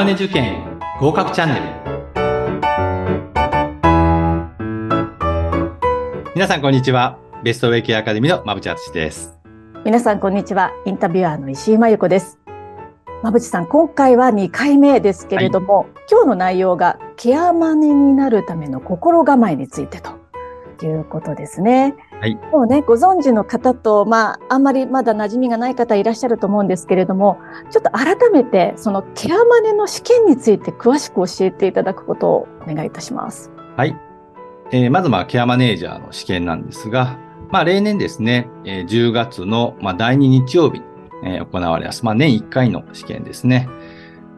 マネ受験合格チャンネル。皆さんこんにちは。ベストウェイケアアカデミーの馬淵敦です。皆さんこんにちは。インタビュアーの石井真由子です。馬淵さん今回は2回目ですけれども、はい、今日の内容がケアマネになるための心構えについてということですね。はい。もうね、ご存知の方と、まあ、あんまりまだ馴染みがない方いらっしゃると思うんですけれども、ちょっと改めて、そのケアマネの試験について詳しく教えていただくことをお願いいたします。はい。えー、まず、まあ、ケアマネージャーの試験なんですが、まあ、例年ですね、えー、10月の、まあ、第2日曜日に、えー、行われます。まあ、年1回の試験ですね。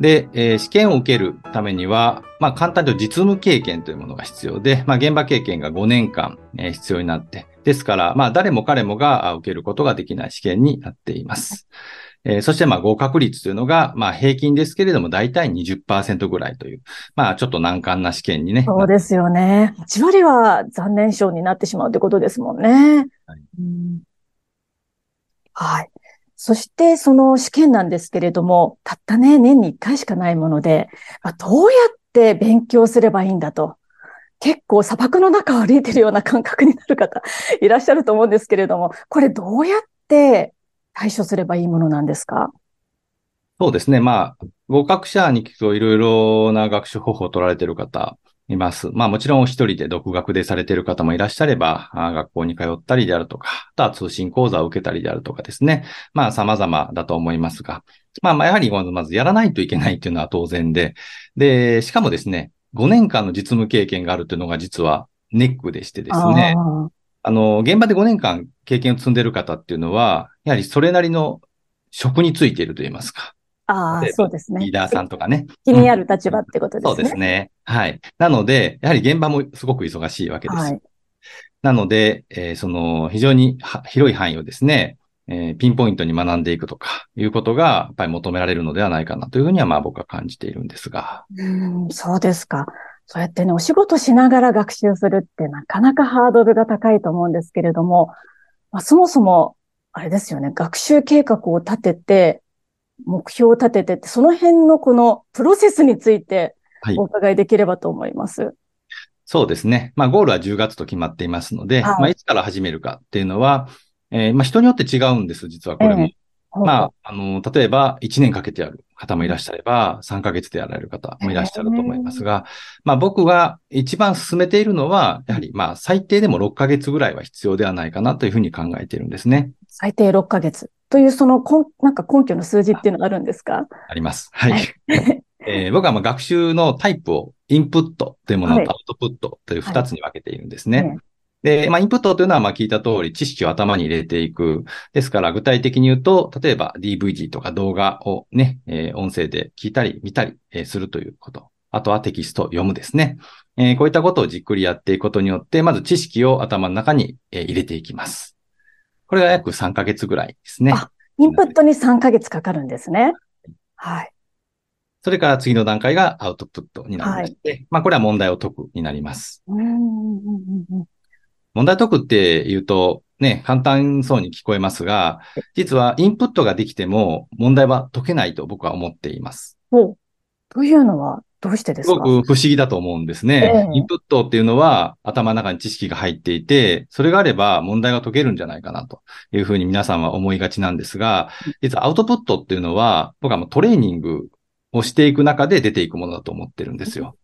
で、えー、試験を受けるためには、まあ、簡単に言うと実務経験というものが必要で、まあ、現場経験が5年間、えー、必要になって、ですから、まあ、誰も彼もが受けることができない試験になっています。えー、そして、まあ、合格率というのが、まあ、平均ですけれども、大体20%ぐらいという、まあ、ちょっと難関な試験にね。そうですよね。8割は残念賞になってしまうということですもんね。はい。はいそしてその試験なんですけれども、たったね、年に1回しかないもので、まあ、どうやって勉強すればいいんだと。結構砂漠の中を歩いてるような感覚になる方 いらっしゃると思うんですけれども、これどうやって対処すればいいものなんですか？そうですね。まあ、合格者に聞くといろいろな学習方法を取られている方います。まあもちろん一人で独学でされている方もいらっしゃれば、学校に通ったりであるとか、あとは通信講座を受けたりであるとかですね。まあ様々だと思いますが、まあまあやはりまずやらないといけないっていうのは当然で、で、しかもですね、5年間の実務経験があるというのが実はネックでしてですね。あの、現場で5年間経験を積んでいる方っていうのは、やはりそれなりの職についていると言いますか。ああ、そうですね。リーダーさんとかね。気にある立場ってことですね、そうですね。はい。なので、やはり現場もすごく忙しいわけです。はい、なので、えー、その、非常に広い範囲をですね、えー、ピンポイントに学んでいくとかいうことが、やっぱり求められるのではないかなというふうには、まあ僕は感じているんですが。うん、そうですか。そうやってね、お仕事しながら学習するってなかなかハードルが高いと思うんですけれども、まあ、そもそも、あれですよね、学習計画を立てて、目標を立ててって、その辺のこのプロセスについてお伺いできればと思います。はい、そうですね。まあ、ゴールは10月と決まっていますので、はい、まあ、いつから始めるかっていうのは、えー、まあ、人によって違うんです、実はこれも。えー、まあ、あの、例えば1年かけてやる方もいらっしゃれば、3ヶ月でやられる方もいらっしゃると思いますが、えー、まあ僕が一番進めているのは、やはりまあ最低でも6ヶ月ぐらいは必要ではないかなというふうに考えているんですね。最低6ヶ月。というそのこなんか根拠の数字っていうのがあるんですか？あります。はい。はい、えー、僕はまあ学習のタイプをインプットというものとアウトプットという二つに分けているんですね。はいはいで、まあ、インプットというのは、まあ、聞いた通り、知識を頭に入れていく。ですから、具体的に言うと、例えば DVD とか動画をね、えー、音声で聞いたり、見たり、えー、するということ。あとはテキスト読むですね。えー、こういったことをじっくりやっていくことによって、まず知識を頭の中に、えー、入れていきます。これが約3ヶ月ぐらいですね。あ、インプットに3ヶ月かかるんですね。はい。それから次の段階がアウトプットになりまして、はい、まあこれは問題を解くになります。問題解くって言うと、ね、簡単そうに聞こえますが、実はインプットができても問題は解けないと僕は思っています。というのはどうしてですか？すごく不思議だと思うんですね、えー、インプットっていうのは頭の中に知識が入っていて、それがあれば問題が解けるんじゃないかなというふうに皆さんは思いがちなんですが、実はアウトプットっていうのは僕はもうトレーニングをしていく中で出ていくものだと思ってるんですよ。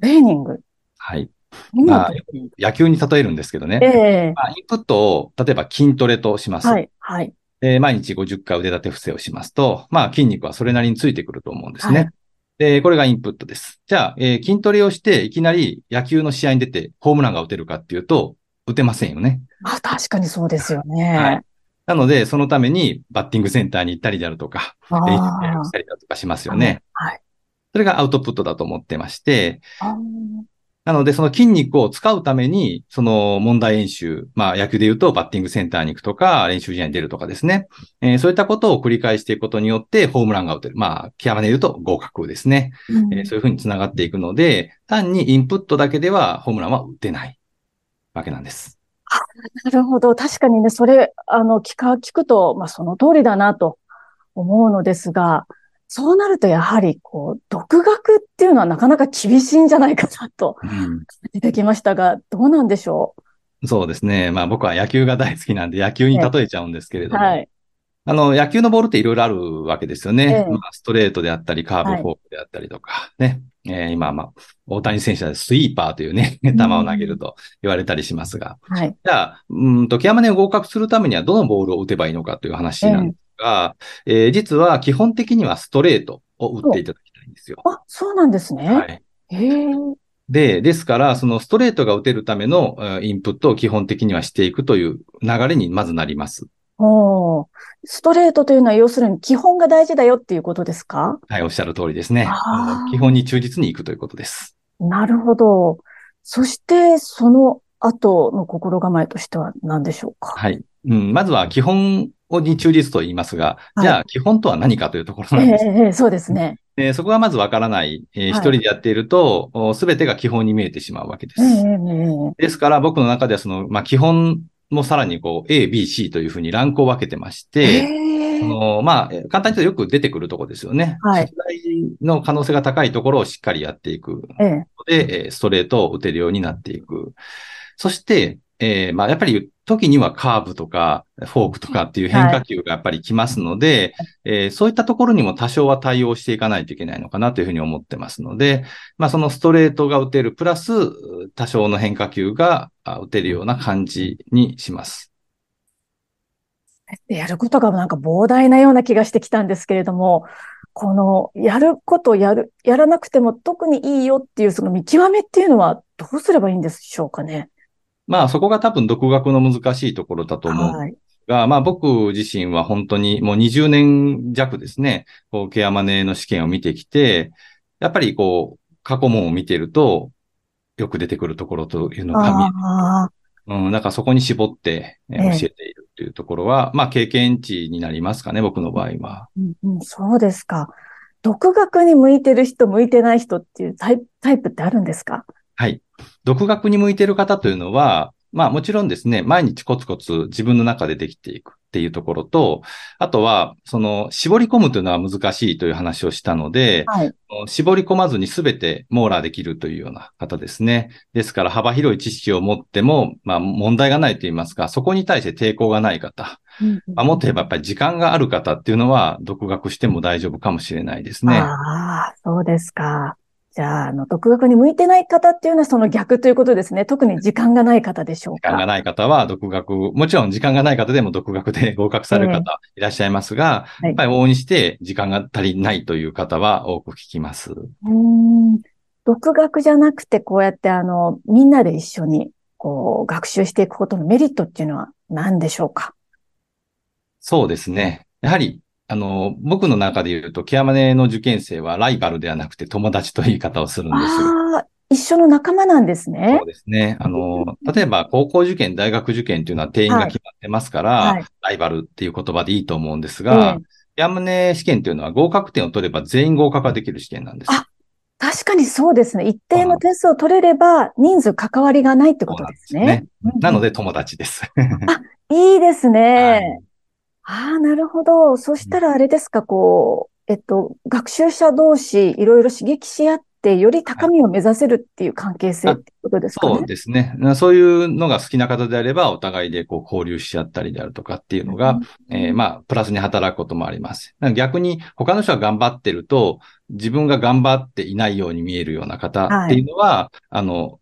トレーニング？はい。まあ、野球に例えるんですけどね。えー、まあ、インプットを、例えば筋トレとします。はい。はい。えー、毎日50回腕立て伏せをしますと、まあ、筋肉はそれなりについてくると思うんですね。はいで、これがインプットです。じゃあ、えー、筋トレをしていきなり野球の試合に出てホームランが打てるかっていうと、打てませんよね。あ、確かにそうですよね。はい。なので、そのためにバッティングセンターに行ったりであるとか、練習したりだとかしますよね。はい。それがアウトプットだと思ってまして、なので、その筋肉を使うために、その問題演習、まあ野球で言うとバッティングセンターに行くとか、練習試合に出るとかですね。えー、そういったことを繰り返していくことによってホームランが打てる。まあ、極めで言うと合格ですね。うん、えー、そういうふうに繋がっていくので、単にインプットだけではホームランは打てないわけなんです。なるほど。確かにね、それ、あの、聞か、聞くと、まあその通りだなと思うのですが、そうなるとやはり、こう、っていうのはなかなか厳しいんじゃないかなと、出てきましたが、どうなんでしょう？そうですね。まあ僕は野球が大好きなんで野球に例えちゃうんですけれども、はい、あの、野球のボールっていろいろあるわけですよね。えまあ、ストレートであったり、カーブフォークであったりとか、ね。えー、今、まあ、大谷選手はスイーパーというね、球を投げると言われたりしますが。はい。じゃあ、うんと、ケアマネを合格するためにはどのボールを打てばいいのかという話なんですが、えー、えー、実は基本的にはストレートを打っていただきたいんですよ。あ、そうなんですね。はい。へで、ですから、そのストレートが打てるためのインプットを基本的にはしていくという流れにまずなります。おストレートというのは要するに基本が大事だよっていうことですか？はい、おっしゃる通りですね。基本に忠実にいくということです。なるほど。そして、その後の心構えとしては何でしょうか？はい。うん、まずは基本に忠実と言いますが、はい、じゃあ基本とは何かというところなんです。えー、そうですね。えー、そこがまずわからない、えー、一人でやっていると、すべてが基本に見えてしまうわけです。えー、ですから僕の中ではその、まあ、基本もさらにこう A、B、C というふうにランクを分けてまして、そのまあ、簡単に言うとよく出てくるところですよね。はい。の可能性が高いところをしっかりやっていく。ええ、で、ストレートを打てるようになっていく。そして、えー、まあ、やっぱり時にはカーブとかフォークとかっていう変化球がやっぱり来ますので、はい、えー、そういったところにも多少は対応していかないといけないのかなというふうに思ってますので、まあ、そのストレートが打てるプラス多少の変化球が打てるような感じにします。やることがなんか膨大なような気がしてきたんですけれども、この、やることやる、やらなくても特にいいよっていうその見極めっていうのはどうすればいいんでしょうかね？まあそこが多分独学の難しいところだと思う。はい。が、まあ僕自身は本当にもう20年弱ですね、こうケアマネの試験を見てきて、やっぱりこう過去問を見てると、よく出てくるところというのが見える。うん、だからそこに絞って教えているっていうところは、ええ、まあ経験値になりますかね、僕の場合は。うんうん、そうですか。独学に向いてる人、向いてない人っていうタイプってあるんですか？はい。独学に向いている方というのは、まあもちろんですね、毎日コツコツ自分の中でできていくっていうところと、あとは、その、絞り込むというのは難しいという話をしたので、はい、絞り込まずに全て網羅できるというような方ですね。ですから幅広い知識を持っても、まあ問題がないと言いますか、そこに対して抵抗がない方、うんまあ、もっと言えばやっぱり時間がある方っていうのは独学しても大丈夫かもしれないですね。ああ、そうですか。じゃあ、あの、独学に向いてない方っていうのはその逆ということですね。特に時間がない方でしょうか。時間がない方は独学、もちろん時間がない方でも独学で合格される方いらっしゃいますが、えー、やっぱり往々にして時間が足りないという方は多く聞きます。うん独学じゃなくて、こうやってあの、みんなで一緒にこう学習していくことのメリットっていうのは何でしょうか？そうですね。やはりあの、僕の中で言うと、ケアマネの受験生はライバルではなくて友達という言い方をするんですよ。ああ、一緒の仲間なんですね。そうですね。あの、例えば高校受験、大学受験っていうのは定員が決まってますから、はいはい、ライバルっていう言葉でいいと思うんですが、ケアマネ試験っていうのは合格点を取れば全員合格ができる試験なんです。あ、確かにそうですね。一定の点数を取れれば人数関わりがないってことですね。ねなので友達です。あ、いいですね。はいああ、なるほど。そしたらあれですか、こう、えっと、学習者同士いろいろ刺激し合って、より高みを目指せるっていう関係性ってことですかね。そうですね。そういうのが好きな方であれば、お互いでこう交流し合ったりであるとかっていうのが、うん、えー、まあ、プラスに働くこともあります。逆に、他の人が頑張ってると、自分が頑張っていないように見えるような方っていうのは、はい、あの、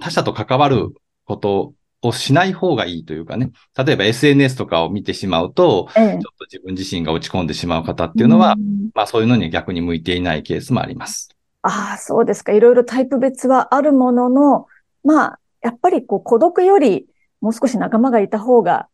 他者と関わることをしない方がいいというかね、例えば SNS とかを見てしまうと、ええ、ちょっと自分自身が落ち込んでしまう方っていうのは、うん、まあそういうのに逆に向いていないケースもあります。ああ、そうですか。いろいろタイプ別はあるものの、まあ、やっぱりこう孤独よりもう少し仲間がいた方が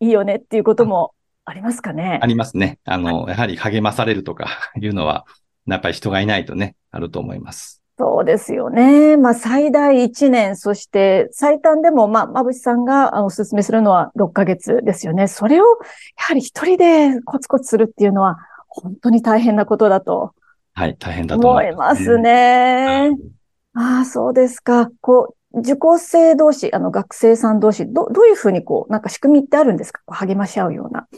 いいよねっていうこともありますかね。ありますね。あの、やはり励まされるとかいうのは、やっぱり人がいないとね、あると思います。そうですよね。まあ、最大1年、そして最短でも、まあ、まぶしさんがお勧めするのは6ヶ月ですよね。それを、やはり一人でコツコツするっていうのは、本当に大変なことだと。はい、大変だと思いますね。ああ、そうですか。こう、受講生同士、あの、学生さん同士、ど、どういうふうにこう、なんか仕組みってあるんですか？励まし合うような。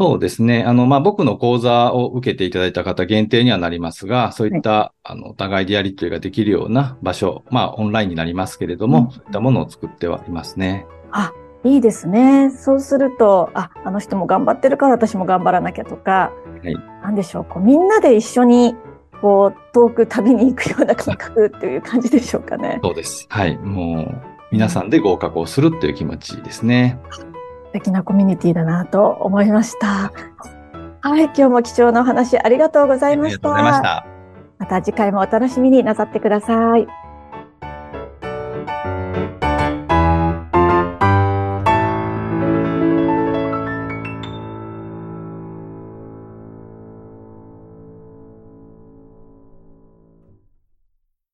そうですね。あの、まあ、僕の講座を受けていただいた方限定にはなりますが、そういった、あの、お互いでやり取りができるような場所、まあ、オンラインになりますけれども、うんそういったものを作ってはいますね。あ、いいですね。そうすると、あ、あの人も頑張ってるから私も頑張らなきゃとか、はいなんでしょう、こうみんなで一緒に、こう、遠く旅に行くような感覚っていう感じでしょうかね。そうです。はい。もう、皆さんで合格をするっていう気持ちですね。素敵なコミュニティだなと思いました。はい、今日も貴重なお話ありがとうございました。ありがとうございました。また次回もお楽しみになさってください。